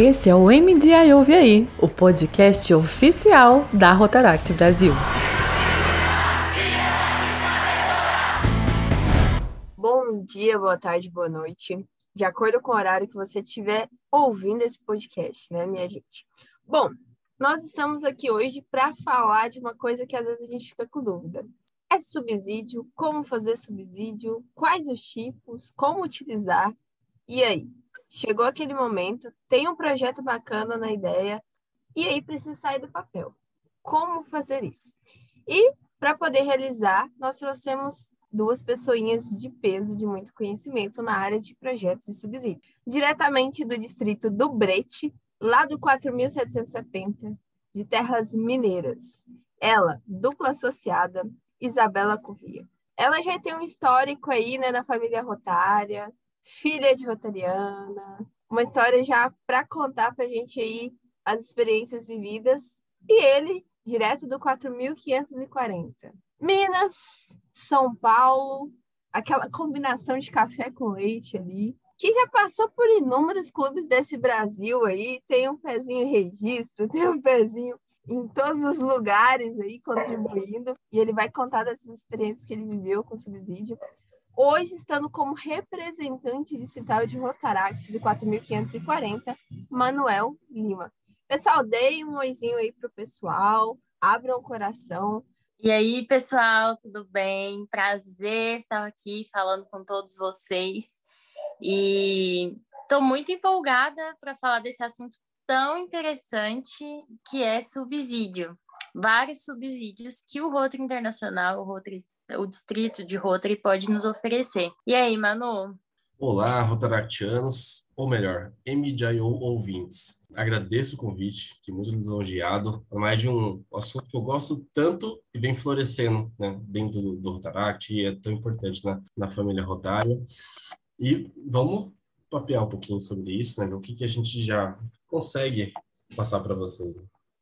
Esse é o MDI Ouve Aí, o podcast oficial da Rotaract Brasil. Bom dia, boa tarde, boa noite. De acordo com o horário que você estiver ouvindo esse podcast, né, minha gente? Bom, nós estamos aqui hoje para falar de uma coisa que às vezes a gente fica com dúvida. É subsídio? Como fazer subsídio? Quais os tipos? Como utilizar? E aí? Chegou aquele momento, tem um projeto bacana na ideia, e aí precisa sair do papel. Como fazer isso? E para poder realizar, nós trouxemos duas pessoinhas de peso, de muito conhecimento na área de projetos e subsídios. Diretamente do distrito do Brete, lá do 4770, de Terras Mineiras. Ela, dupla associada, Isabela Corrêa. Ela já tem um histórico aí, né, na família rotária, filha de rotariana, uma história já para contar para a gente aí as experiências vividas. E ele, direto do 4540. Minas, São Paulo, aquela combinação de café com leite ali, que já passou por inúmeros clubes desse Brasil aí, tem um pezinho em registro, tem um pezinho em todos os lugares aí contribuindo, e ele vai contar dessas experiências que ele viveu com subsídio hoje estando como representante distrital de Rotaract do 4540, Manuel Lima. Pessoal, deem um oizinho aí pro pessoal, abram o coração. E aí, pessoal, tudo bem? Prazer estar aqui falando com todos vocês. E estou muito empolgada para falar desse assunto tão interessante que é subsídio. Vários subsídios que o Rotary Internacional, o Rotary o distrito de Rotary pode nos oferecer. E aí, Manu? Olá, rotaractianos, ou melhor, MJO ouvintes. Agradeço o convite, que muito lisonjeado, é mais de um assunto que eu gosto tanto e vem florescendo né, dentro do, do Rotaract e é tão importante na, na família rotária. E vamos papear um pouquinho sobre isso, né? O que, que a gente já consegue passar para vocês.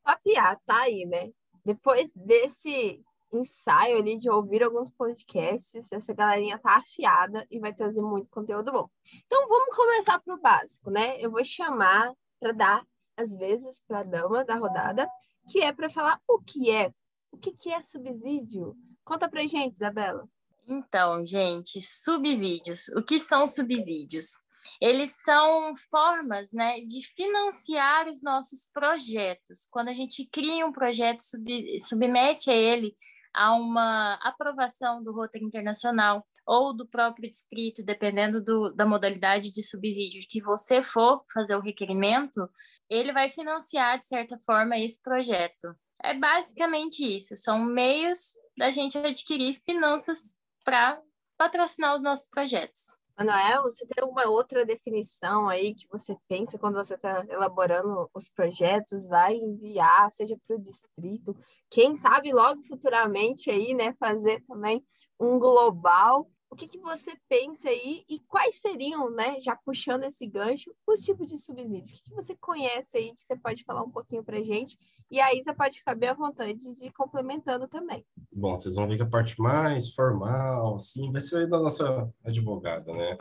Papear, tá aí, né? Depois desse ensaio ali de ouvir alguns podcasts, essa galerinha tá afiada e vai trazer muito conteúdo bom. Então vamos começar pro básico, né? Eu vou chamar para dar às vezes para a dama da rodada, que é para falar o que é, o que que é subsídio. Conta pra gente, Isabela. Então, gente, subsídios. O que são subsídios? Eles são formas né, de financiar os nossos projetos. Quando a gente cria um projeto, sub, submete a ele a uma aprovação do Rotary Internacional ou do próprio distrito, dependendo do, da modalidade de subsídio que você for fazer o requerimento, ele vai financiar, de certa forma, esse projeto. É basicamente isso, são meios da gente adquirir finanças para patrocinar os nossos projetos. Manoel, você tem alguma outra definição aí que você pensa quando você está elaborando os projetos, vai enviar, seja para o distrito, quem sabe logo futuramente aí, né, fazer também um global o que, que você pensa aí e quais seriam, né, já puxando esse gancho, os tipos de subsídio? O que, que você conhece aí que você pode falar um pouquinho para gente? E aí você pode ficar bem à vontade de ir complementando também. Bom, vocês vão ver que a parte mais formal, assim, vai ser da nossa advogada, né?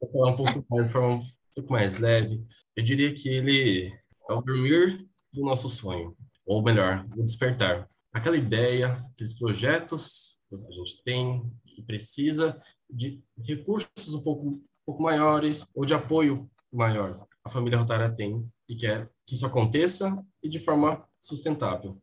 Vou falar um pouco mais, um pouco mais leve. Eu diria que ele é o dormir do nosso sonho, ou melhor, o despertar. Aquela ideia, aqueles projetos que a gente tem, que precisa de recursos um pouco, um pouco maiores ou de apoio maior. A família Rotária tem e quer que isso aconteça e de forma sustentável.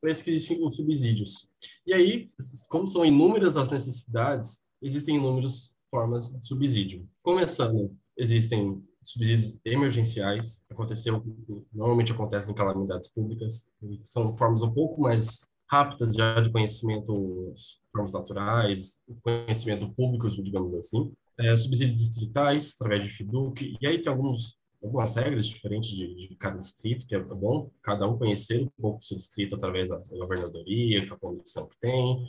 Para isso que existem os subsídios. E aí, como são inúmeras as necessidades, existem inúmeras formas de subsídio. Começando, existem subsídios emergenciais, aconteceu, normalmente acontecem em calamidades públicas, são formas um pouco mais rápidas já de conhecimento formas naturais, conhecimento público, digamos assim, é, subsídios distritais através de FIDUC, e aí tem alguns, algumas regras diferentes de, de, cada distrito, que é bom cada um conhecer um pouco o seu distrito através da governadoria, com a condição que tem,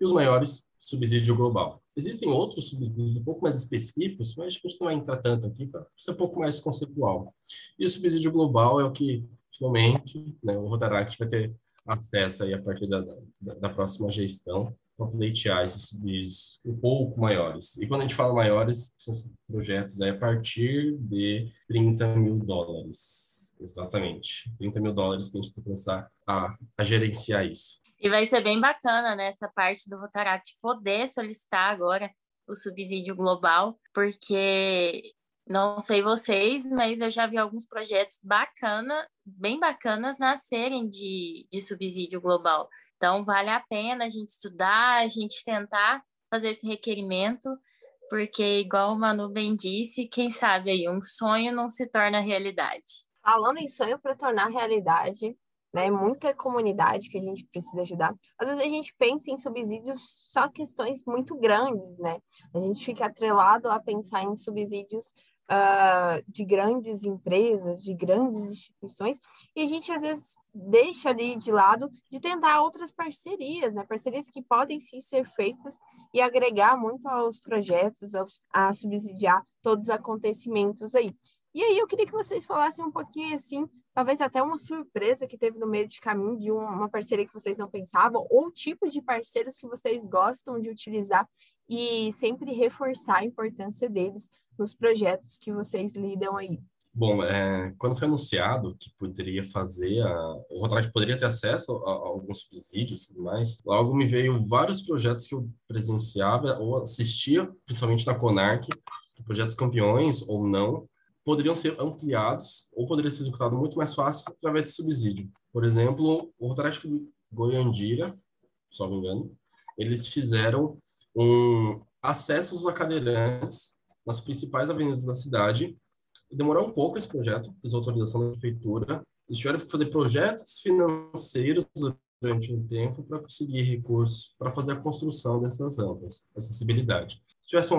e os maiores, subsídio global. Existem outros subsídios um pouco mais específicos, mas a gente não vai entrar tanto aqui para ser um pouco mais conceitual. E o subsídio global é o que, finalmente, né, o Rotaract vai ter acesso aí a partir da, da, da próxima gestão, para pleitear esses subsídios um pouco maiores. E quando a gente fala maiores, são projetos aí a partir de 30 mil dólares. Exatamente. 30 mil dólares que a gente tem que começar a, a gerenciar isso. E vai ser bem bacana nessa né, parte do Rotaract poder solicitar agora o subsídio global, porque não sei vocês, mas eu já vi alguns projetos bacana, bem bacanas nascerem de, de subsídio global. Então, vale a pena a gente estudar, a gente tentar fazer esse requerimento, porque, igual o Manu bem disse, quem sabe aí, um sonho não se torna realidade. Falando em sonho para tornar realidade, né, muita comunidade que a gente precisa ajudar. Às vezes a gente pensa em subsídios só questões muito grandes, né? A gente fica atrelado a pensar em subsídios uh, de grandes empresas, de grandes instituições, e a gente às vezes deixa ali de lado de tentar outras parcerias, né? Parcerias que podem sim ser feitas e agregar muito aos projetos, a subsidiar todos os acontecimentos aí. E aí eu queria que vocês falassem um pouquinho assim, talvez até uma surpresa que teve no meio de caminho de uma parceria que vocês não pensavam, ou tipos de parceiros que vocês gostam de utilizar e sempre reforçar a importância deles nos projetos que vocês lidam aí. Bom, é, quando foi anunciado que poderia fazer, a, o Rotaract poderia ter acesso a, a, alguns subsídios e tudo mais, logo me veio vários projetos que eu presenciava ou assistia, principalmente na Conarc, projetos campeões ou não, poderiam ser ampliados ou poderia ser executado muito mais fácil através de subsídio. Por exemplo, o Rotaract Goiandira, só me engano, eles fizeram um acessos a cadeirantes nas principais avenidas da cidade. Demorou um pouco esse projeto, fiz autorização da prefeitura. Eles tiveram que fazer projetos financeiros durante um tempo para conseguir recursos para fazer a construção dessas rampas, acessibilidade. Se tivesse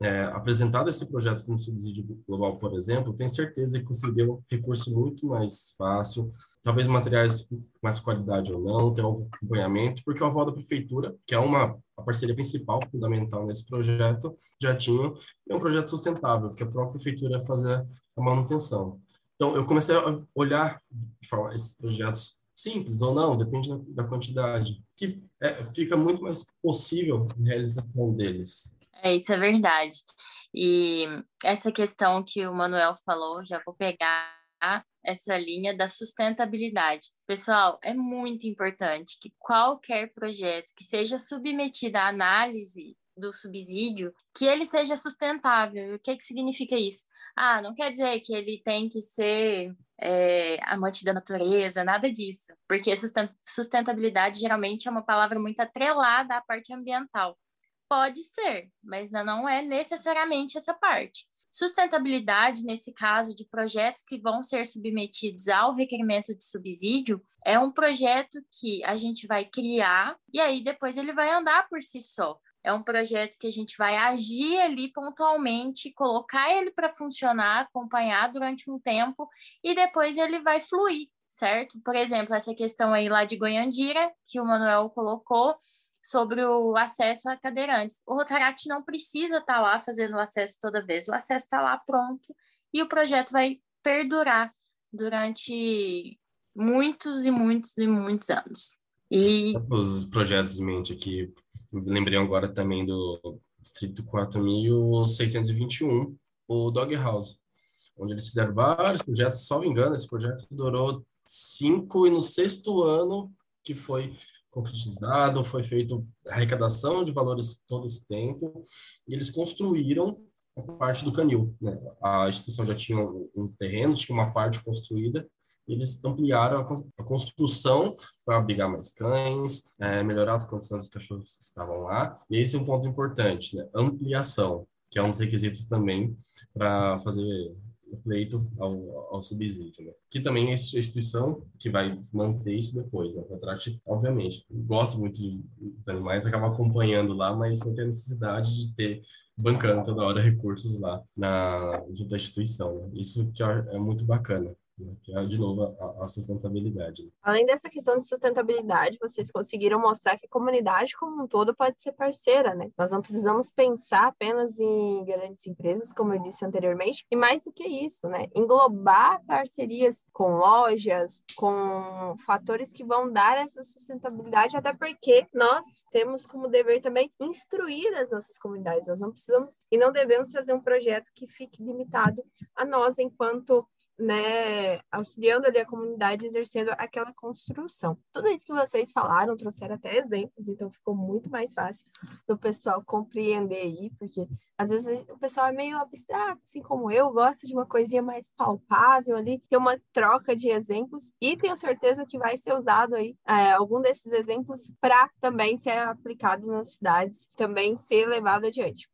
é, apresentado esse projeto como subsídio global, por exemplo, tenho certeza que conseguiria um recurso muito mais fácil, talvez materiais com mais qualidade ou não, ter um acompanhamento, porque o aval da prefeitura, que é uma a parceria principal, fundamental nesse projeto, já tinha é um projeto sustentável, que a própria prefeitura ia fazer a manutenção. Então, eu comecei a olhar de forma, esses projetos simples ou não, depende da, da quantidade, que é, fica muito mais possível a realização deles. É, isso é verdade. E essa questão que o Manuel falou, já vou pegar essa linha da sustentabilidade. Pessoal, é muito importante que qualquer projeto que seja submetido à análise do subsídio, que ele seja sustentável. E o que, que significa isso? Ah, não quer dizer que ele tem que ser é, amante da natureza, nada disso. Porque sustentabilidade geralmente é uma palavra muito atrelada à parte ambiental. Pode ser, mas não é necessariamente essa parte. Sustentabilidade, nesse caso de projetos que vão ser submetidos ao requerimento de subsídio, é um projeto que a gente vai criar e aí depois ele vai andar por si só. É um projeto que a gente vai agir ali pontualmente, colocar ele para funcionar, acompanhar durante um tempo e depois ele vai fluir, certo? Por exemplo, essa questão aí lá de Goiandira, que o Manuel colocou, sobre o acesso a cadeirantes. O Rotaract não precisa estar tá lá fazendo o acesso toda vez, o acesso está lá pronto e o projeto vai perdurar durante muitos e muitos e muitos anos. E... Os projetos em mente aqui, lembrei agora também do Distrito 4621, o Dog House, onde eles fizeram vários projetos, só me engano, esse projeto durou cinco e no sexto ano que foi concretizado, foi feita arrecadação de valores todo esse tempo, e eles construíram a parte do canil. Né? A instituição já tinha um, terreno, tinha uma parte construída, eles ampliaram a, a construção para abrigar mais cães, é, melhorar as condições dos cachorros que estavam lá, e esse é um ponto importante, né? ampliação, que é um dos requisitos também para fazer pleito ao, ao subsídio, né? Que também é a instituição que vai manter isso depois, né? O Tract, obviamente, gosta muito de, de animais, acaba acompanhando lá, mas não tem necessidade de ter bancando toda hora recursos lá na junto à instituição, né? Isso que é muito bacana. Né? que é, de novo, a, a sustentabilidade. Né? Além dessa questão de sustentabilidade, vocês conseguiram mostrar que a comunidade como um todo pode ser parceira, né? Nós não precisamos pensar apenas em grandes empresas, como eu disse anteriormente, e mais do que isso, né? Englobar parcerias com lojas, com fatores que vão dar essa sustentabilidade, até porque nós temos como dever também instruir as nossas comunidades. Nós não precisamos e não devemos fazer um projeto que fique limitado a nós enquanto né, auxiliando ali a comunidade, exercendo aquela construção. Tudo isso que vocês falaram, trouxeram até exemplos, então ficou muito mais fácil do pessoal compreender aí, porque às vezes o pessoal é meio abstrato, assim como eu, gosta de uma coisinha mais palpável ali, ter uma troca de exemplos, e tenho certeza que vai ser usado aí é, algum desses exemplos para também ser aplicado nas cidades, também ser levado adiante.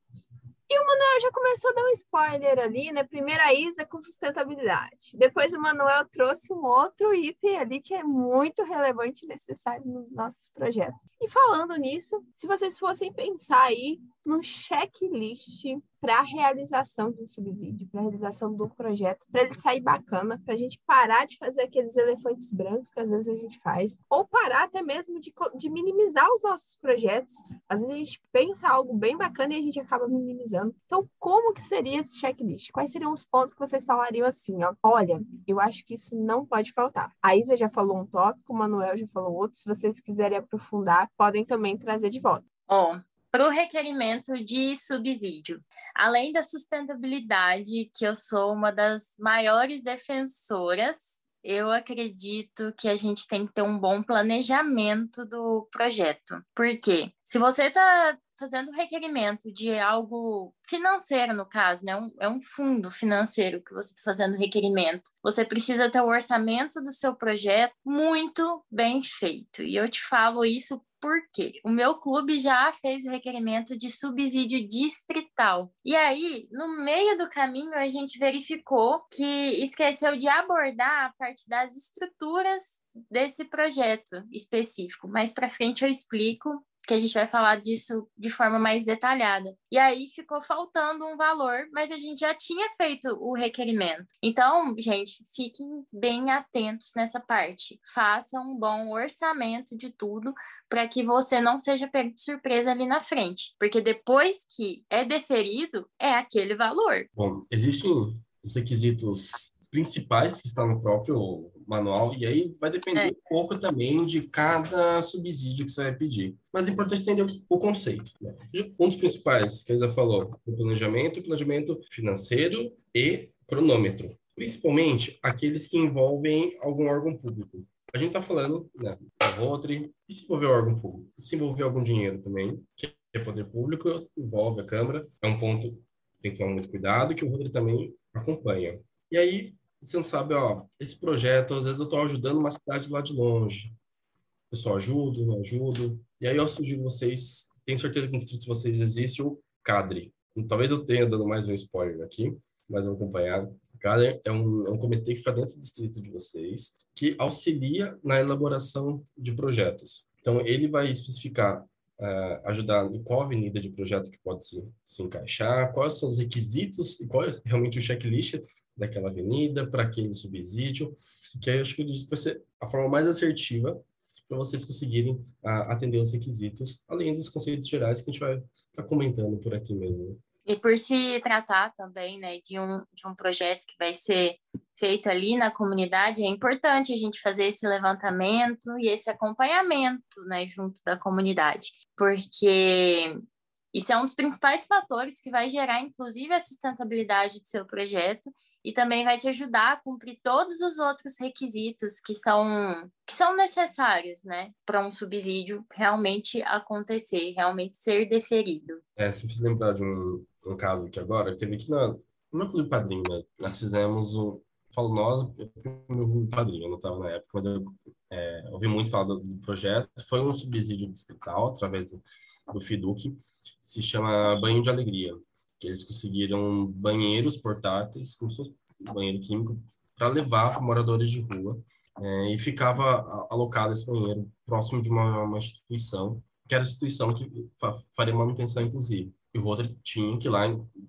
E o Manuel já começou a dar um spoiler ali, né? Primeira Isa com sustentabilidade. Depois o Manuel trouxe um outro item ali que é muito relevante e necessário nos nossos projetos. E falando nisso, se vocês fossem pensar aí num checklist para a realização de um subsídio, para a realização do projeto, para ele sair bacana, para a gente parar de fazer aqueles elefantes brancos que às vezes a gente faz, ou parar até mesmo de, de minimizar os nossos projetos. Às vezes a gente pensa algo bem bacana e a gente acaba minimizando. Então, como que seria esse checklist? Quais seriam os pontos que vocês falariam assim, ó? Olha, eu acho que isso não pode faltar. A Isa já falou um tópico, o Manuel já falou outro. Se vocês quiserem aprofundar, podem também trazer de volta. Oh, para o requerimento de subsídio. Além da sustentabilidade, que eu sou uma das maiores defensoras, eu acredito que a gente tem que ter um bom planejamento do projeto. Por quê? Se você está fazendo requerimento de algo financeiro, no caso, né? Um, é um fundo financeiro que você está fazendo requerimento. Você precisa ter o orçamento do seu projeto muito bem feito. E eu te falo isso porque o meu clube já fez o requerimento de subsídio distrital. E aí, no meio do caminho, a gente verificou que esqueceu de abordar a parte das estruturas desse projeto específico. Mais para frente eu explico que a gente vai falar disso de forma mais detalhada. E aí ficou faltando um valor, mas a gente já tinha feito o requerimento. Então, gente, fiquem bem atentos nessa parte. Faça um bom orçamento de tudo para que você não seja pego de surpresa ali na frente, porque depois que é deferido, é aquele valor. Bom, existem os requisitos principais que estão no próprio manual, e aí vai depender é. um pouco também de cada subsídio que você vai pedir. Mas é importante entender o conceito. Né? Um dos principais, que a Isa falou, o planejamento, planejamento financeiro e cronômetro. Principalmente aqueles que envolvem algum órgão público. A gente está falando, né, da Rotary, e se envolver órgão público? E se envolver algum dinheiro também, que é poder público, envolve a Câmara, é um ponto tem que tomar muito cuidado, que o Rotary também acompanha. E aí, você não sabe, ó, esse projeto, às vezes eu estou ajudando uma cidade lá de longe. Eu só ajudo, não ajudo. E aí eu sugiro vocês, tenho certeza que no distrito de vocês existe o CADRE. Talvez eu tenha dando mais um spoiler aqui, mas vou acompanhar. O CADRE é um, é um comitê que fica dentro do distrito de vocês, que auxilia na elaboração de projetos. Então, ele vai especificar Uh, ajudar em qual avenida de projeto que pode se, se encaixar, quais são os requisitos e qual é realmente o checklist daquela avenida, para aquele subsídio, que aí eu acho que isso vai ser a forma mais assertiva para vocês conseguirem uh, atender os requisitos, além dos conceitos gerais que a gente vai estar tá comentando por aqui mesmo. E por se tratar também né, de, um, de um projeto que vai ser feito ali na comunidade, é importante a gente fazer esse levantamento e esse acompanhamento né, junto da comunidade, porque isso é um dos principais fatores que vai gerar, inclusive, a sustentabilidade do seu projeto e também vai te ajudar a cumprir todos os outros requisitos que são, que são necessários, né, para um subsídio realmente acontecer, realmente ser deferido. É, se fiz lembrar de um, um caso aqui agora, teve aqui na, no clube padrinho, né, nós fizemos o, falo nós, meu clube padrinho, eu não estava na época, mas eu é, ouvi muito falar do, do, projeto, foi um subsídio distrital através do, do FIDUC, se chama Banho de Alegria eles conseguiram banheiros portáteis, fosse banheiro químico, para levar para moradores de rua. É, e ficava alocado esse banheiro próximo de uma, uma instituição, que era a instituição que fa faria manutenção, inclusive. E o Rotary tinha que ir lá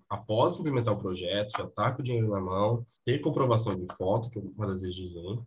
após implementar o projeto, já está com o dinheiro na mão, ter comprovação de foto, que é uma das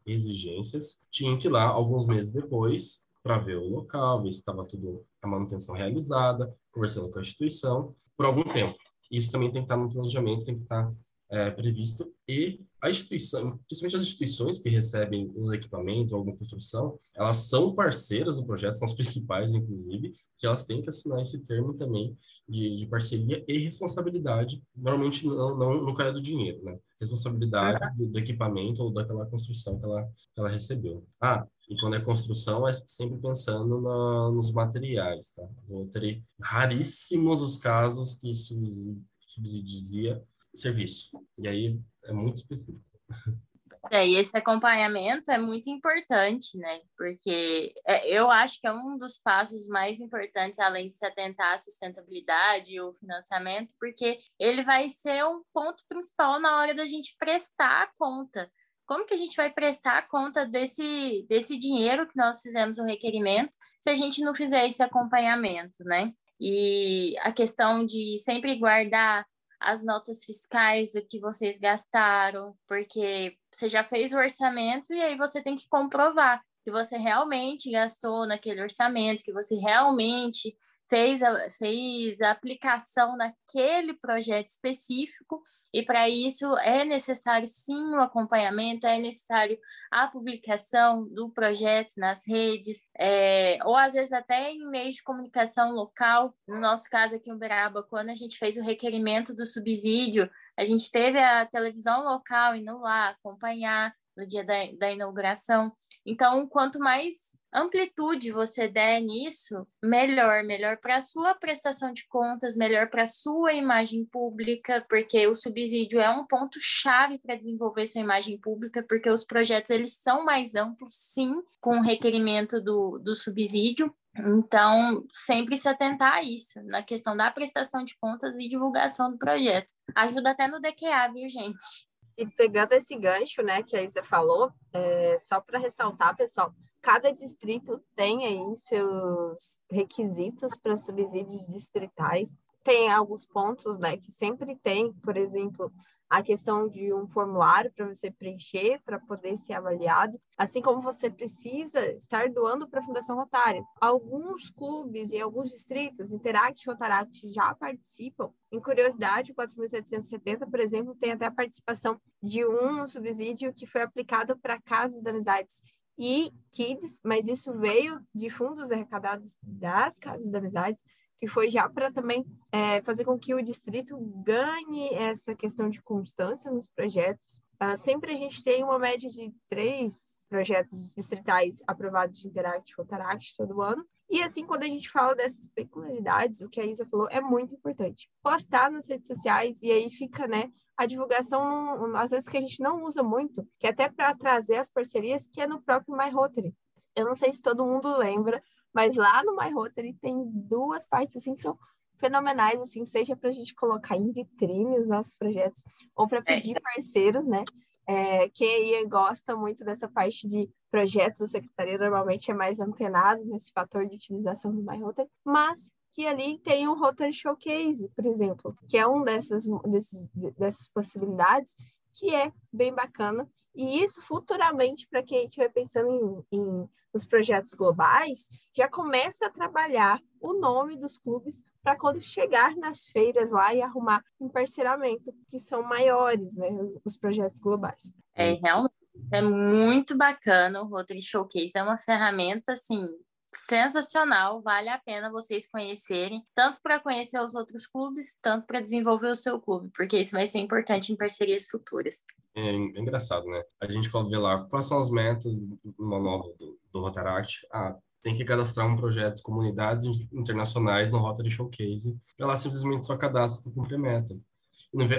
exigências, tinha que ir lá alguns meses depois para ver o local, ver se estava tudo a manutenção realizada, conversando com a instituição, por algum tempo. Isso também tem que estar no planejamento, tem que estar é, previsto e a instituição, principalmente as instituições que recebem os equipamentos, alguma construção, elas são parceiras do projeto, são as principais, inclusive, que elas têm que assinar esse termo também de, de parceria e responsabilidade. Normalmente não, não, nunca é do dinheiro, né? Responsabilidade do, do equipamento ou daquela construção que ela, que ela recebeu. Ah, e quando é construção, é sempre pensando na, nos materiais, tá? Vou ter raríssimos os casos que subsidia serviço. E aí é muito específico. É, e esse acompanhamento é muito importante, né? Porque é, eu acho que é um dos passos mais importantes, além de se atentar à sustentabilidade e o financiamento, porque ele vai ser um ponto principal na hora da gente prestar a conta. Como que a gente vai prestar conta desse, desse dinheiro que nós fizemos o requerimento se a gente não fizer esse acompanhamento, né? E a questão de sempre guardar as notas fiscais do que vocês gastaram, porque você já fez o orçamento e aí você tem que comprovar que você realmente gastou naquele orçamento, que você realmente fez a, fez a aplicação naquele projeto específico e para isso é necessário sim o acompanhamento, é necessário a publicação do projeto nas redes, é, ou às vezes até em meios de comunicação local. No nosso caso aqui em Uberaba, quando a gente fez o requerimento do subsídio, a gente teve a televisão local indo lá acompanhar no dia da, da inauguração. Então, quanto mais amplitude você der nisso, melhor, melhor para a sua prestação de contas, melhor para a sua imagem pública, porque o subsídio é um ponto chave para desenvolver sua imagem pública, porque os projetos eles são mais amplos, sim, com o requerimento do, do subsídio. Então, sempre se atentar a isso, na questão da prestação de contas e divulgação do projeto. Ajuda até no DQA, viu, gente? E pegando esse gancho, né, que a Isa falou, é, só para ressaltar, pessoal, cada distrito tem aí seus requisitos para subsídios distritais. Tem alguns pontos, né, que sempre tem, por exemplo, a questão de um formulário para você preencher para poder ser avaliado, assim como você precisa estar doando para a Fundação Rotária. Alguns clubes e alguns distritos, Interact e Rotaract, já participam. Em curiosidade, o 4.770, por exemplo, tem até a participação de um subsídio que foi aplicado para casas de amizades e Kids, mas isso veio de fundos arrecadados das casas de amizades, que foi já para também é, fazer com que o distrito ganhe essa questão de constância nos projetos. Uh, sempre a gente tem uma média de três projetos distritais aprovados de Interact e Rotaract todo ano. E assim, quando a gente fala dessas peculiaridades, o que a Isa falou é muito importante. Postar nas redes sociais e aí fica, né, a divulgação, às vezes, que a gente não usa muito, que é até para trazer as parcerias, que é no próprio My Rotary. Eu não sei se todo mundo lembra, mas lá no My Rotary tem duas partes assim que são fenomenais, assim, seja para a gente colocar em vitrine os nossos projetos, ou para é. pedir é. parceiros, né? É, quem aí gosta muito dessa parte de projetos, a secretaria normalmente é mais antenado nesse fator de utilização do My Rotary, mas que ali tem um Rotary Showcase, por exemplo, que é um dessas, desses, dessas possibilidades, que é bem bacana. E isso futuramente, para quem estiver pensando em, em, nos projetos globais, já começa a trabalhar o nome dos clubes para quando chegar nas feiras lá e arrumar um parceiramento, que são maiores, né, os, os projetos globais. É, realmente, é muito bacana o Rotary Showcase, é uma ferramenta, assim, sensacional, vale a pena vocês conhecerem, tanto para conhecer os outros clubes, tanto para desenvolver o seu clube, porque isso vai ser importante em parcerias futuras. É, é engraçado, né? A gente pode ver lá quais são as metas do manual do, do Rotaract. Ah, tem que cadastrar um projeto de comunidades internacionais no Rotary Showcase, e lá simplesmente só cadastra para cumprir meta.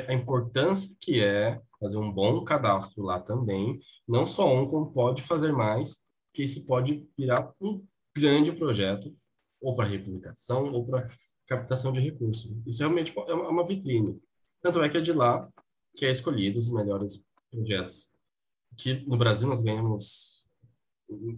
A importância que é fazer um bom cadastro lá também, não só um, como pode fazer mais, que isso pode virar um grande projeto, ou para republicação, ou para captação de recursos. Isso realmente é uma vitrine. Tanto é que é de lá que é escolhido os melhores projetos. Que no Brasil nós ganhamos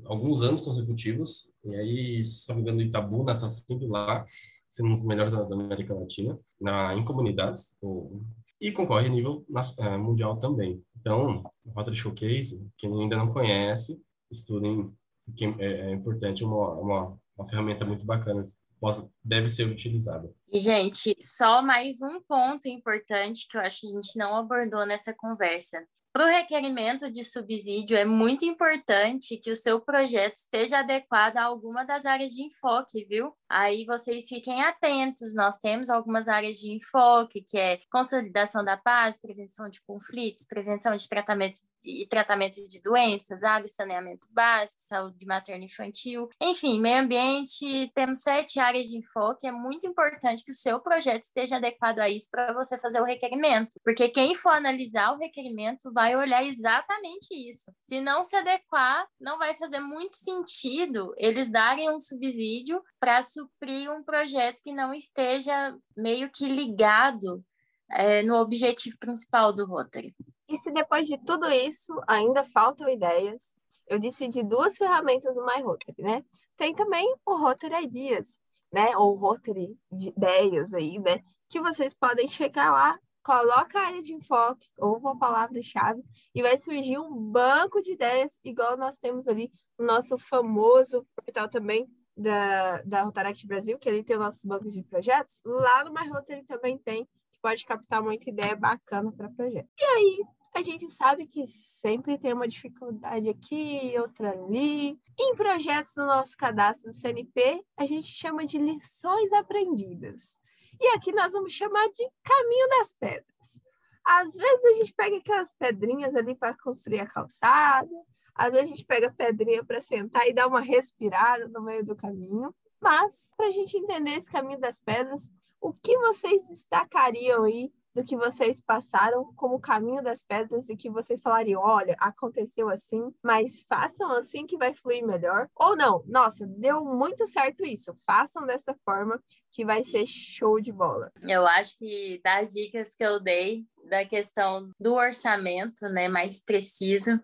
alguns anos consecutivos, e aí, se não me Itabuna está sempre lá, sendo um dos melhores da, América Latina, na, em comunidades, ou, e concorre a nível uh, mundial também. Então, Rotary Showcase, quem ainda não conhece, estudem, que é, é importante, uma, uma, uma ferramenta muito bacana, possa, deve ser utilizada. E, gente, só mais um ponto importante que eu acho que a gente não abordou nessa conversa. Para o requerimento de subsídio, é muito importante que o seu projeto esteja adequado a alguma das áreas de enfoque, viu? Aí vocês fiquem atentos. Nós temos algumas áreas de enfoque, que é consolidação da paz, prevenção de conflitos, prevenção de tratamento e tratamento de doenças, água e saneamento básico, saúde materno infantil, enfim, meio ambiente. Temos sete áreas de enfoque. É muito importante que o seu projeto esteja adequado a isso para você fazer o requerimento, porque quem for analisar o requerimento vai olhar exatamente isso. Se não se adequar, não vai fazer muito sentido eles darem um subsídio para suprir um projeto que não esteja meio que ligado é, no objetivo principal do Rotary. E se depois de tudo isso ainda faltam ideias, eu disse de duas ferramentas do My Rotary, né? Tem também o Rotary Ideas, né? Ou Rotary de ideias aí, né? Que vocês podem chegar lá coloca a área de enfoque ou uma palavra-chave e vai surgir um banco de ideias, igual nós temos ali no nosso famoso portal também da, da Rotaract Brasil, que ele tem os nossos bancos de projetos. Lá no My Rotary também tem, que pode captar muita ideia bacana para projeto. E aí, a gente sabe que sempre tem uma dificuldade aqui, outra ali. Em projetos do nosso cadastro do CNP, a gente chama de lições aprendidas. E aqui nós vamos chamar de caminho das pedras. Às vezes a gente pega aquelas pedrinhas ali para construir a calçada, às vezes a gente pega pedrinha para sentar e dar uma respirada no meio do caminho. Mas, para a gente entender esse caminho das pedras, o que vocês destacariam aí do que vocês passaram como caminho das pedras e que vocês falariam, olha, aconteceu assim, mas façam assim que vai fluir melhor. Ou não, nossa, deu muito certo isso, façam dessa forma que vai ser show de bola. Eu acho que das dicas que eu dei da questão do orçamento, né, mais preciso,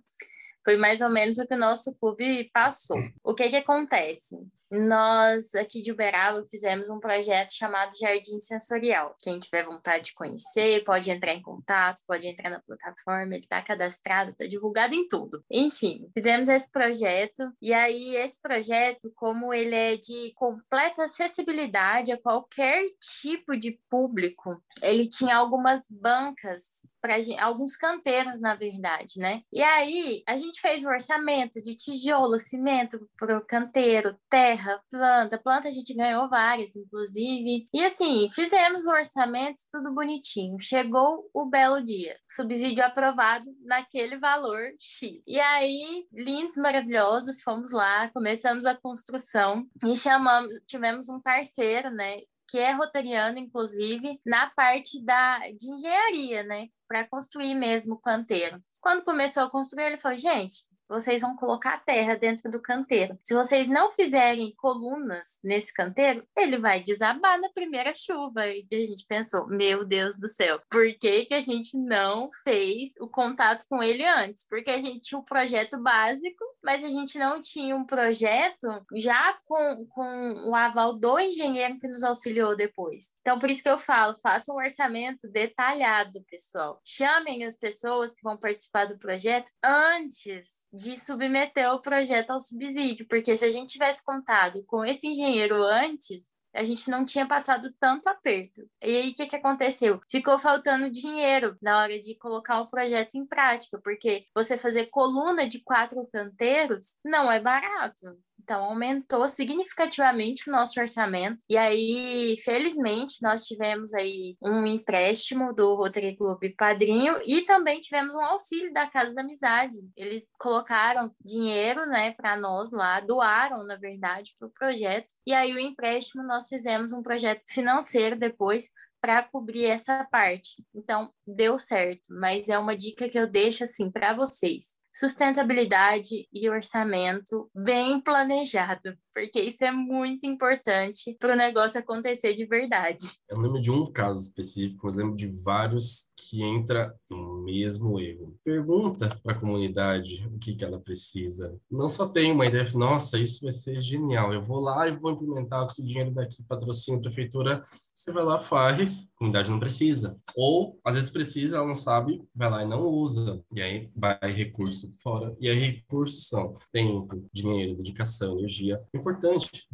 foi mais ou menos o que o nosso clube passou. O que que acontece? Nós aqui de Uberaba fizemos um projeto chamado Jardim Sensorial. Quem tiver vontade de conhecer, pode entrar em contato, pode entrar na plataforma, ele está cadastrado, está divulgado em tudo. Enfim, fizemos esse projeto e aí esse projeto, como ele é de completa acessibilidade a qualquer tipo de público, ele tinha algumas bancas para alguns canteiros, na verdade, né? E aí a gente fez o orçamento de tijolo, cimento para o canteiro, terra terra, planta, planta a gente ganhou várias, inclusive. E assim, fizemos o orçamento, tudo bonitinho. Chegou o belo dia, subsídio aprovado naquele valor X. E aí, lindos, maravilhosos, fomos lá, começamos a construção e chamamos, tivemos um parceiro, né? que é rotariano, inclusive, na parte da, de engenharia, né? Para construir mesmo o canteiro. Quando começou a construir, ele falou: gente, vocês vão colocar a terra dentro do canteiro. Se vocês não fizerem colunas nesse canteiro, ele vai desabar na primeira chuva. E a gente pensou, meu Deus do céu, por que, que a gente não fez o contato com ele antes? Porque a gente tinha um projeto básico, mas a gente não tinha um projeto já com, com o aval do engenheiro que nos auxiliou depois. Então, por isso que eu falo, faça um orçamento detalhado, pessoal. Chamem as pessoas que vão participar do projeto antes de submeter o projeto ao subsídio, porque se a gente tivesse contado com esse engenheiro antes, a gente não tinha passado tanto aperto. E aí, o que, que aconteceu? Ficou faltando dinheiro na hora de colocar o projeto em prática, porque você fazer coluna de quatro canteiros não é barato. Então, aumentou significativamente o nosso orçamento. E aí, felizmente, nós tivemos aí um empréstimo do Rotary Club Padrinho e também tivemos um auxílio da Casa da Amizade. Eles colocaram dinheiro, né, para nós lá, doaram, na verdade, para o projeto. E aí, o empréstimo, nós fizemos um projeto financeiro depois para cobrir essa parte. Então, deu certo, mas é uma dica que eu deixo assim para vocês sustentabilidade e orçamento bem planejado, porque isso é muito importante para o negócio acontecer de verdade. Eu lembro de um caso específico, mas lembro de vários que entra no mesmo erro. Pergunta para a comunidade o que, que ela precisa. Não só tem uma ideia, nossa, isso vai ser genial, eu vou lá e vou implementar com esse dinheiro daqui, patrocínio, prefeitura. Você vai lá, faz, a comunidade não precisa. Ou, às vezes precisa, ela não sabe, vai lá e não usa. E aí vai recurso fora. E aí recursos são tempo, dinheiro, dedicação, energia. Importante,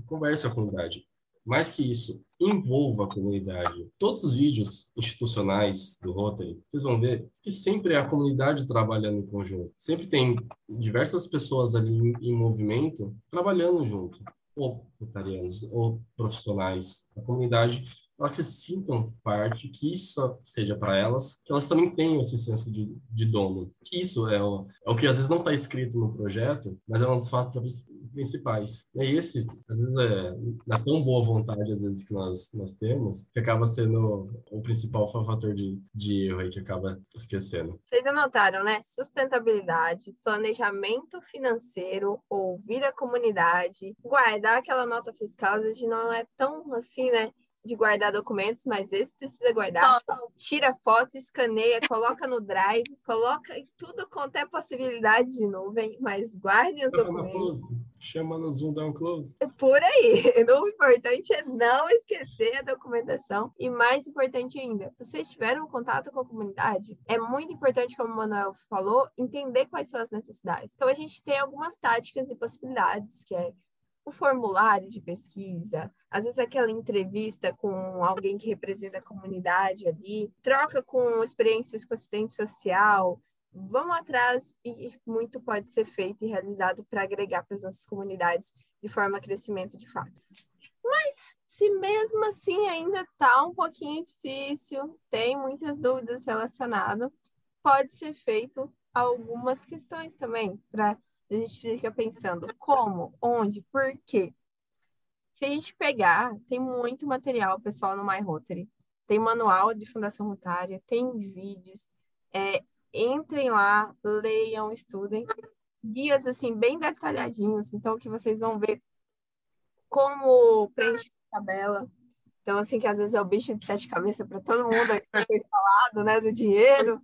conversa com a comunidade mais que isso, envolva a comunidade. Todos os vídeos institucionais do Rotary, vocês vão ver que sempre é a comunidade trabalhando em conjunto. Sempre tem diversas pessoas ali em, movimento trabalhando junto, ou rotarianos, ou profissionais. A comunidade elas se sintam parte, que isso seja para elas, que elas também tenham esse senso de, de dono. Isso é o, é o que às vezes não está escrito no projeto, mas é um dos fatores principais. E esse, às vezes, é na tão boa vontade, às vezes, que nós, nós temos, que acaba sendo o principal fator de, de erro aí que acaba esquecendo. Vocês anotaram, né? Sustentabilidade, planejamento financeiro, ouvir a comunidade, guardar aquela nota fiscal, às vezes não é tão assim, né? De guardar documentos, mas esse precisa guardar. Tira foto, escaneia, coloca no Drive, coloca tudo quanto é possibilidade de nuvem, mas guardem os documentos. Chama no Zoom Down Close. É por aí. O importante é não esquecer a documentação. E mais importante ainda, vocês tiveram contato com a comunidade? É muito importante, como o Manuel falou, entender quais são as necessidades. Então, a gente tem algumas táticas e possibilidades, que é o formulário de pesquisa, às vezes aquela entrevista com alguém que representa a comunidade ali, troca com experiências com assistente social, vamos atrás e muito pode ser feito e realizado para agregar para as nossas comunidades de forma a crescimento de fato. Mas se mesmo assim ainda está um pouquinho difícil, tem muitas dúvidas relacionadas, pode ser feito algumas questões também para a gente fica pensando como, onde, por quê. Se a gente pegar, tem muito material, pessoal, no My Rotary. Tem manual de Fundação Rotária, tem vídeos. É, entrem lá, leiam, estudem. Guias, assim, bem detalhadinhos. Então, que vocês vão ver como preencher a tabela. Então, assim, que às vezes é o bicho de sete cabeças para todo mundo foi falado, né, do dinheiro.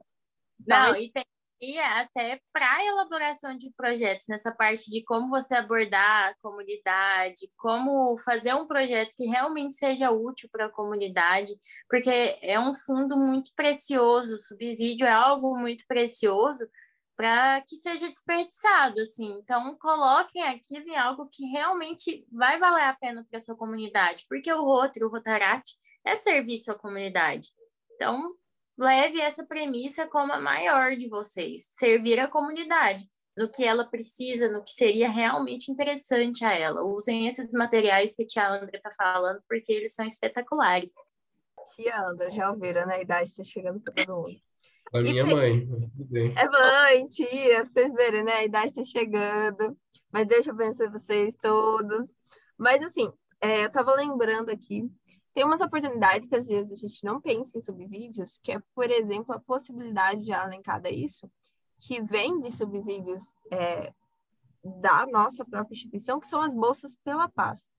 Não, e tem e até para elaboração de projetos, nessa parte de como você abordar a comunidade, como fazer um projeto que realmente seja útil para a comunidade, porque é um fundo muito precioso, subsídio é algo muito precioso para que seja desperdiçado, assim. Então, coloquem aquilo em algo que realmente vai valer a pena para a sua comunidade, porque o Rotary, o Rotaract, é serviço à comunidade. Então, leve essa premissa como a maior de vocês, servir a comunidade no que ela precisa, no que seria realmente interessante a ela. Usem esses materiais que a tia Andra está falando, porque eles são espetaculares. Tia Andra, já ouviram, né? A idade está chegando para todo mundo. A minha e, mãe, É mãe, tia, pra vocês verem, né? A idade está chegando. Mas deixa eu pensar vocês todos. Mas assim, é, eu estava lembrando aqui tem umas oportunidades que às vezes a gente não pensa em subsídios, que é, por exemplo, a possibilidade já alencada a isso, que vem de subsídios é, da nossa própria instituição, que são as bolsas pela paz.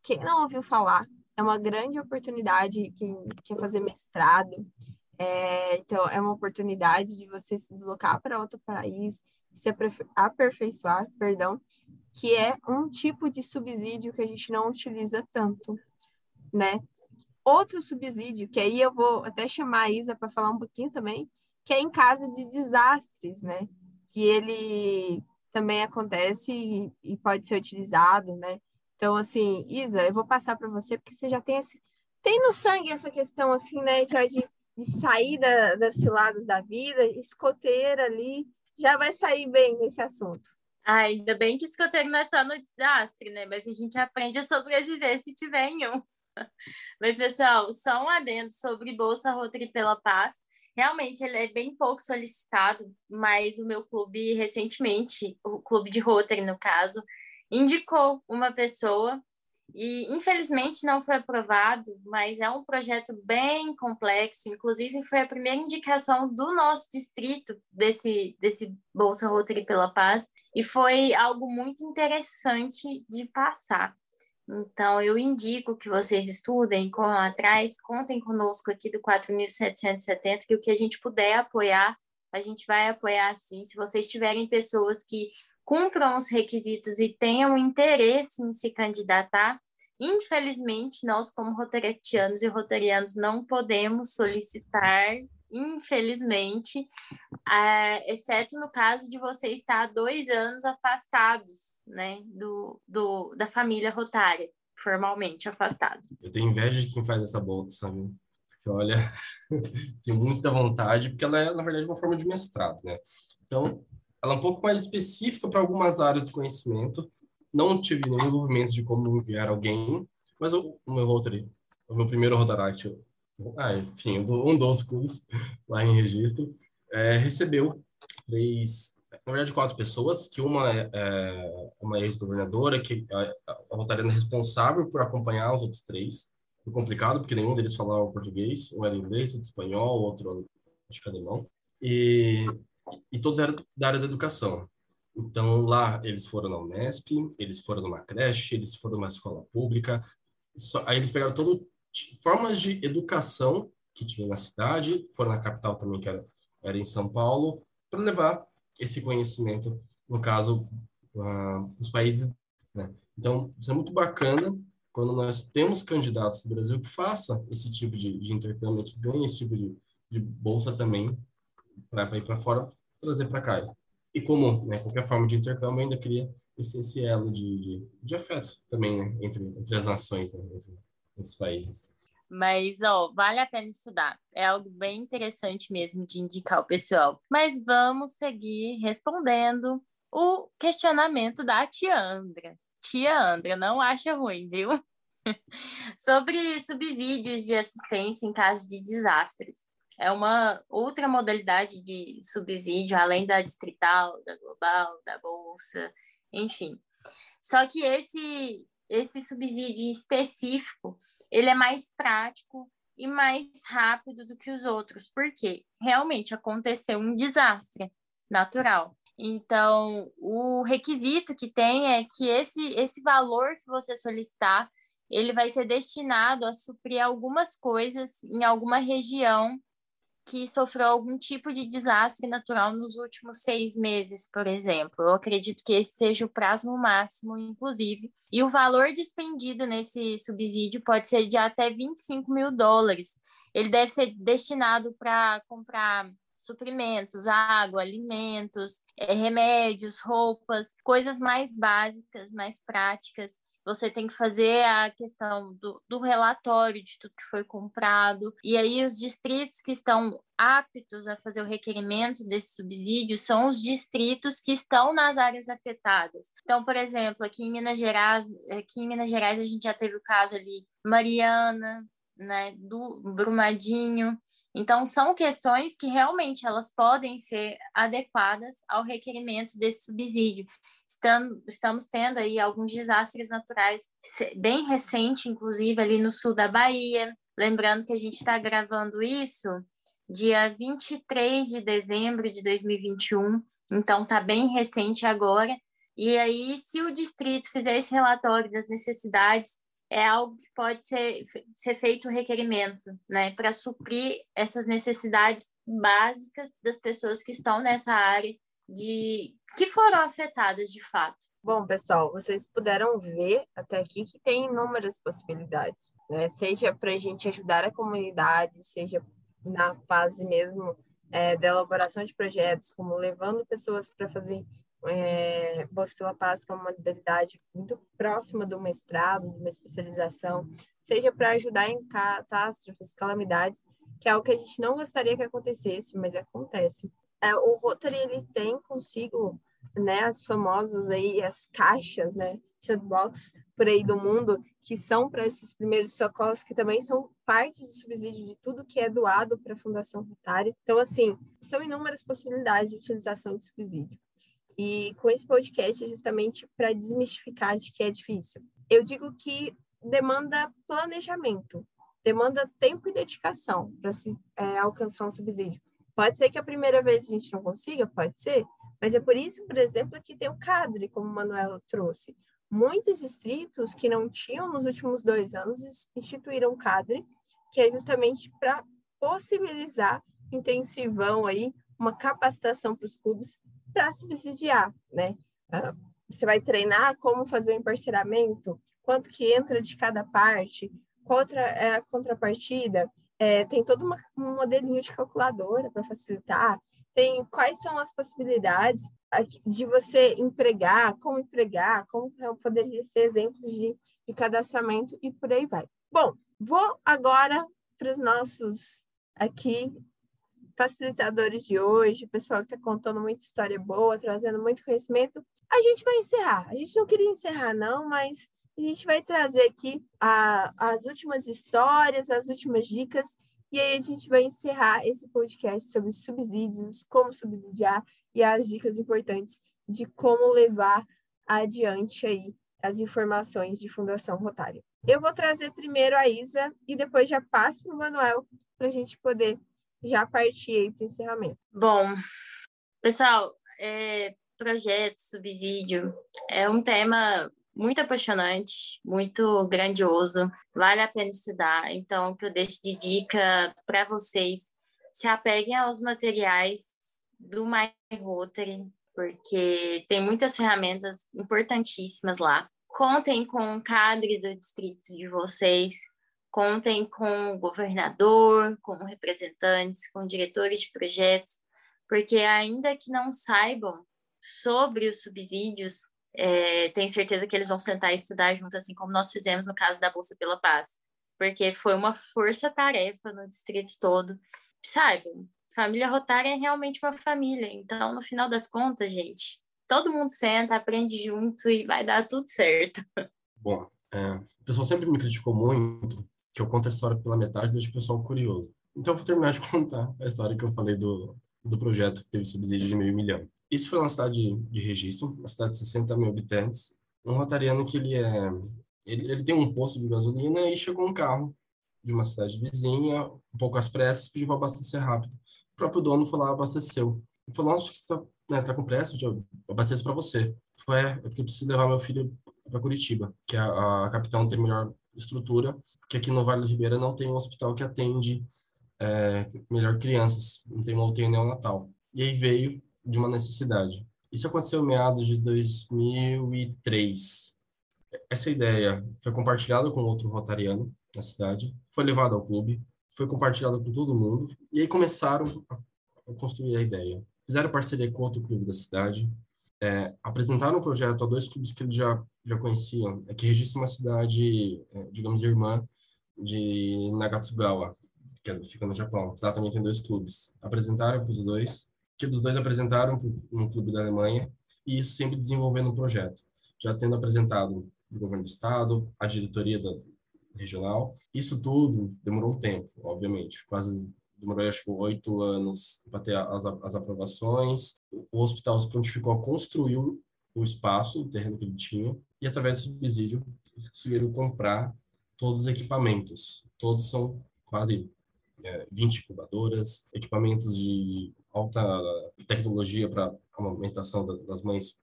Quem não ouviu falar, é uma grande oportunidade, quem quer fazer mestrado, é, então é uma oportunidade de você se deslocar para outro país, se aperfeiçoar, perdão, que é um tipo de subsídio que a gente não utiliza tanto, né? Outro subsídio, que aí eu vou até chamar a Isa para falar um pouquinho também, que é em caso de desastres, né? Que ele também acontece e, e pode ser utilizado, né? Então, assim, Isa, eu vou passar para você, porque você já tem esse, tem no sangue essa questão, assim, né? De, de sair da, das ciladas da vida, escoteira ali, já vai sair bem nesse assunto. Ah, ainda bem que escoteiro não é só no desastre, né? Mas a gente aprende a sobreviver se tiver em um. Mas, pessoal, só um adendo sobre Bolsa Rotary pela Paz. Realmente, ele é bem pouco solicitado, mas o meu clube, recentemente, o clube de Rotary, no caso, indicou uma pessoa e, infelizmente, não foi aprovado, mas é um projeto bem complexo. Inclusive, foi a primeira indicação do nosso distrito desse, desse Bolsa Rotary pela Paz, e foi algo muito interessante de passar. Então, eu indico que vocês estudem, corram atrás, contem conosco aqui do 4.770, que o que a gente puder apoiar, a gente vai apoiar sim. Se vocês tiverem pessoas que cumpram os requisitos e tenham interesse em se candidatar, infelizmente, nós, como rotaretianos e rotarianos, não podemos solicitar infelizmente, é, exceto no caso de você estar dois anos afastados, né, do, do, da família rotária, formalmente afastado. Eu tenho inveja de quem faz essa bolsa, viu? Porque, olha, tenho muita vontade, porque ela é, na verdade, uma forma de mestrado, né? Então, ela é um pouco mais específica para algumas áreas de conhecimento. Não tive nenhum envolvimento de como enviar alguém, mas o, o meu Rotary, o meu primeiro Rotaract, ah, enfim, um dos clubes lá em registro, é, recebeu três, na verdade, quatro pessoas, que uma é, é uma ex-governadora, que a, a Rotariana é responsável por acompanhar os outros três. Foi complicado, porque nenhum deles falava português, um era inglês, outro espanhol, outro acho que alemão. E, e todos eram da área da educação. Então, lá, eles foram na Unesp, eles foram numa creche, eles foram numa escola pública. Só, aí eles pegaram todo formas de educação que tinha na cidade, foram na capital também, que era, era em São Paulo, para levar esse conhecimento, no caso, uh, os países. Né? Então, isso é muito bacana quando nós temos candidatos do Brasil que faça esse tipo de, de intercâmbio, que ganhe esse tipo de, de bolsa também, para ir para fora, trazer para cá. E como né, qualquer forma de intercâmbio, ainda cria esse, esse elo de, de, de afeto também né, entre, entre as nações, né, entre, nos países. Mas, ó, vale a pena estudar. É algo bem interessante mesmo de indicar o pessoal. Mas vamos seguir respondendo o questionamento da tia Andra. Tia Andra, não acha ruim, viu? Sobre subsídios de assistência em caso de desastres. É uma outra modalidade de subsídio, além da distrital, da global, da bolsa, enfim. Só que esse esse subsídio específico, ele é mais prático e mais rápido do que os outros, porque realmente aconteceu um desastre natural. Então, o requisito que tem é que esse, esse valor que você solicitar, ele vai ser destinado a suprir algumas coisas em alguma região que sofreu algum tipo de desastre natural nos últimos seis meses, por exemplo. Eu acredito que esse seja o prazo máximo, inclusive. E o valor despendido nesse subsídio pode ser de até 25 mil dólares. Ele deve ser destinado para comprar suprimentos, água, alimentos, eh, remédios, roupas, coisas mais básicas, mais práticas você tem que fazer a questão do, do, relatório de tudo que foi comprado, e aí os distritos que estão aptos a fazer o requerimento desse subsídio são os distritos que estão nas áreas afetadas. Então, por exemplo, aqui em Minas Gerais, aqui em Minas Gerais a gente já teve o caso ali Mariana, né, do Brumadinho. Então, são questões que realmente elas podem ser adequadas ao requerimento desse subsídio. Estamos, estamos tendo aí alguns desastres naturais bem recente, inclusive ali no sul da Bahia. Lembrando que a gente está gravando isso dia 23 de dezembro de 2021, então está bem recente agora. E aí, se o distrito fizer esse relatório das necessidades é algo que pode ser, ser feito requerimento, né, para suprir essas necessidades básicas das pessoas que estão nessa área de que foram afetadas de fato. Bom, pessoal, vocês puderam ver até aqui que tem inúmeras possibilidades, né? Seja para a gente ajudar a comunidade, seja na fase mesmo é, da elaboração de projetos, como levando pessoas para fazer é, Bolsa pela Paz, que é uma modalidade muito próxima do mestrado, de uma especialização, seja para ajudar em catástrofes, calamidades, que é algo que a gente não gostaria que acontecesse, mas acontece. É, o Rotary, ele tem consigo né, as famosas aí, as caixas, né, shutbox por aí do mundo, que são para esses primeiros socorros, que também são parte do subsídio de tudo que é doado para a Fundação Rotária. Então, assim, são inúmeras possibilidades de utilização de subsídio. E com esse podcast é justamente para desmistificar de que é difícil. Eu digo que demanda planejamento, demanda tempo e dedicação para se é, alcançar um subsídio. Pode ser que a primeira vez a gente não consiga, pode ser, mas é por isso, por exemplo, que tem o CADRE, como o Manuel trouxe. muitos distritos que não tinham nos últimos dois anos instituíram cadre, que é justamente para possibilitar intensivão aí, uma capacitação para os clubes para subsidiar, né? Uh, você vai treinar como fazer o emparceramento, quanto que entra de cada parte, qual é a contrapartida, é, tem todo uma, um modelinho de calculadora para facilitar, tem quais são as possibilidades de você empregar, como empregar, como poderia ser exemplos de, de cadastramento e por aí vai. Bom, vou agora para os nossos aqui facilitadores de hoje, o pessoal que está contando muita história boa, trazendo muito conhecimento. A gente vai encerrar. A gente não queria encerrar, não, mas a gente vai trazer aqui a, as últimas histórias, as últimas dicas, e aí a gente vai encerrar esse podcast sobre subsídios, como subsidiar e as dicas importantes de como levar adiante aí as informações de Fundação Rotária. Eu vou trazer primeiro a Isa e depois já passo para o Manuel para a gente poder já partir aí para o encerramento. Bom, pessoal, é, projeto, subsídio, é um tema muito apaixonante, muito grandioso, vale a pena estudar. Então, o que eu deixo de dica para vocês, se apeguem aos materiais do My Rotary, porque tem muitas ferramentas importantíssimas lá. Contem com o cadre do distrito de vocês, contem com o governador, com representantes, com diretores de projetos, porque ainda que não saibam sobre os subsídios, é, tenho certeza que eles vão sentar e estudar junto, assim como nós fizemos no caso da Bolsa pela Paz, porque foi uma força-tarefa no distrito todo. Saibam, família rotária é realmente uma família, então, no final das contas, gente, todo mundo senta, aprende junto e vai dar tudo certo. Bom, é, o pessoal sempre me criticou muito que eu conto a história pela metade, deixa o pessoal curioso. Então, eu vou terminar de contar a história que eu falei do, do projeto que teve subsídio de meio milhão. Isso foi uma cidade de registro, uma cidade de 60 mil habitantes. Um rotariano que ele é... Ele, ele tem um posto de gasolina e chegou um carro de uma cidade vizinha, um pouco às pressas, pediu para abastecer rápido. O próprio dono foi lá abasteceu. Ele falou, nossa, você está né, tá com pressa? Eu abasteço para você. Foi, é, é porque eu preciso levar meu filho para Curitiba, que é a, a capital não tem melhor estrutura, que aqui no Vale do Ribeira não tem um hospital que atende é, melhor crianças, não tem uma UTI neonatal. E aí veio de uma necessidade. Isso aconteceu em meados de 2003. Essa ideia foi compartilhada com outro rotariano na cidade, foi levada ao clube, foi compartilhada com todo mundo, e aí começaram a construir a ideia. Fizeram parceria com outro clube da cidade, é, apresentaram um projeto a dois clubes que eles já, já conheciam, é, que registra uma cidade, é, digamos, irmã de Nagatsugawa, que é, fica no Japão. Lá também tem dois clubes. Apresentaram para os dois, que dos dois apresentaram um clube da Alemanha, e isso sempre desenvolvendo um projeto, já tendo apresentado o governo do estado, a diretoria da regional. Isso tudo demorou um tempo, obviamente, quase demorou acho que oito anos para ter as, as aprovações. O hospital se prontificou a construir o espaço, o terreno que ele tinha, e através do subsídio eles conseguiram comprar todos os equipamentos. Todos são quase é, 20 incubadoras, equipamentos de alta tecnologia para amamentação das mães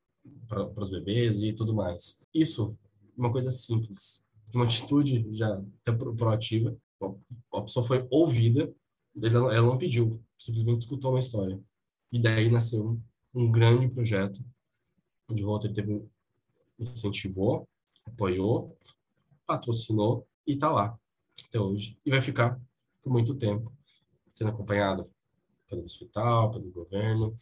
para os bebês e tudo mais. Isso, uma coisa simples, uma atitude já proativa. A pessoa foi ouvida, ela não pediu, simplesmente escutou uma história. E daí nasceu um, um grande projeto, onde o Rotary teve, incentivou, apoiou, patrocinou e está lá até hoje. E vai ficar por muito tempo, sendo acompanhado pelo hospital, pelo governo.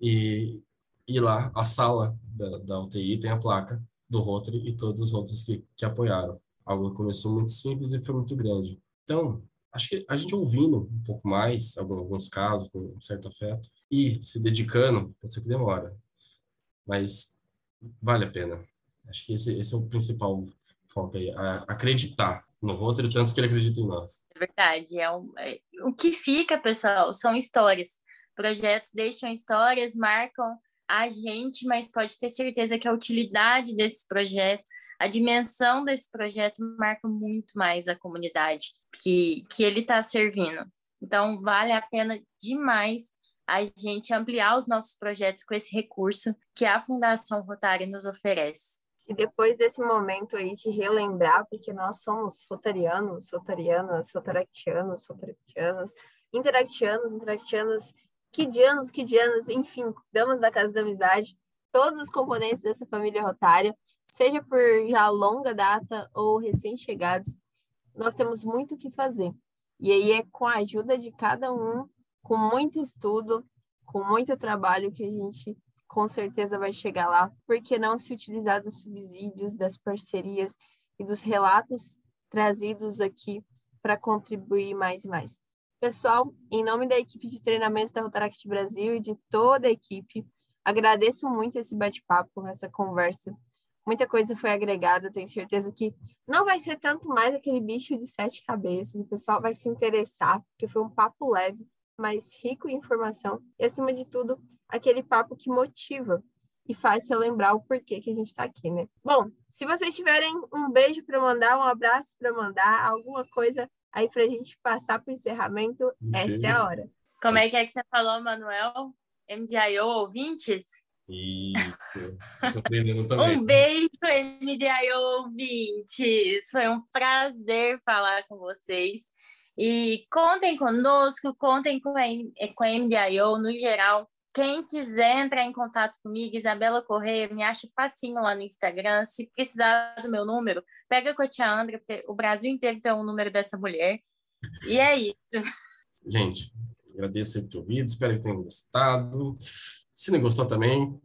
E, e lá, a sala da, da UTI tem a placa do Rotary e todos os outros que, que apoiaram. Algo que começou muito simples e foi muito grande. Então, acho que a gente ouvindo um pouco mais, alguns casos, com um certo afeto, e se dedicando, pode ser que demora, mas vale a pena. Acho que esse, esse é o principal foco aí, acreditar no roteiro, tanto que ele acredita em nós. É verdade. É, um, é o que fica, pessoal, são histórias. Projetos deixam histórias, marcam a gente, mas pode ter certeza que a utilidade desse projeto, a dimensão desse projeto marca muito mais a comunidade que, que ele está servindo. Então, vale a pena demais a gente ampliar os nossos projetos com esse recurso que a Fundação Rotária nos oferece. que depois desse momento aí de relembrar, porque nós somos rotarianos, rotarianas, rotaractianos, rotaractianas, interactianos, interactianas, quidianos, quidianas, enfim, damas da Casa da Amizade, todos os componentes dessa família rotária, seja por já longa data ou recém-chegados, nós temos muito o que fazer. E aí é com a ajuda de cada um, com muito estudo, com muito trabalho que a gente com certeza vai chegar lá. Por que não se utilizar dos subsídios, das parcerias e dos relatos trazidos aqui para contribuir mais e mais? Pessoal, em nome da equipe de treinamentos da Rotaract Brasil e de toda a equipe, agradeço muito esse bate-papo, essa conversa. Muita coisa foi agregada, tenho certeza que não vai ser tanto mais aquele bicho de sete cabeças, o pessoal vai se interessar, porque foi um papo leve, mas rico em informação e, acima de tudo, aquele papo que motiva e faz relembrar o porquê que a gente está aqui, né? Bom, se vocês tiverem um beijo para mandar, um abraço para mandar, alguma coisa aí para a gente passar para o encerramento, essa é a hora. Como é que é que você falou, Manuel? MDIO ouvintes? Isso, aprendendo também. Um beijo, MDIO ouvintes! Foi um prazer falar com vocês. E contem conosco, contem com a, com a MDIO no geral. Quem quiser entrar em contato comigo, Isabela Correia, me acha facinho lá no Instagram. Se precisar do meu número, pega com a tia Andra, porque o Brasil inteiro tem um número dessa mulher. E é isso. Gente, agradeço por ter ouvido, espero que tenham gostado. Se não gostou também,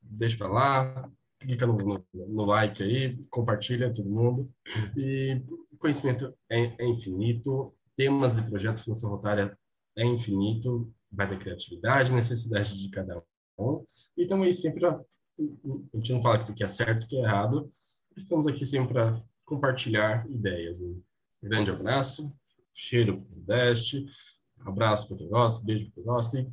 deixa para lá, clica no, no, no, like aí, compartilha todo mundo. E conhecimento é, é infinito temas e projetos de função rotária é infinito, vai da criatividade, necessidade de cada um. E estamos aí sempre, a, a gente não fala que é certo, que é errado, estamos aqui sempre para compartilhar ideias. Um grande abraço, cheiro para o Deste, abraço para quem gosta, beijo para quem gosta e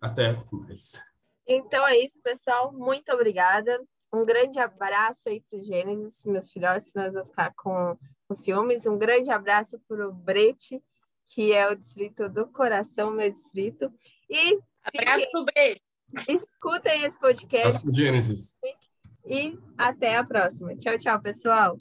até mais. Então é isso, pessoal. Muito obrigada. Um grande abraço aí para o Gênesis, meus filhotes, nós vamos ficar com com ciúmes. Um grande abraço para o Brete, que é o distrito do coração, meu distrito. E abraço para o Brete. Escutem esse podcast. Abraço Gênesis. E até a próxima. Tchau, tchau, pessoal.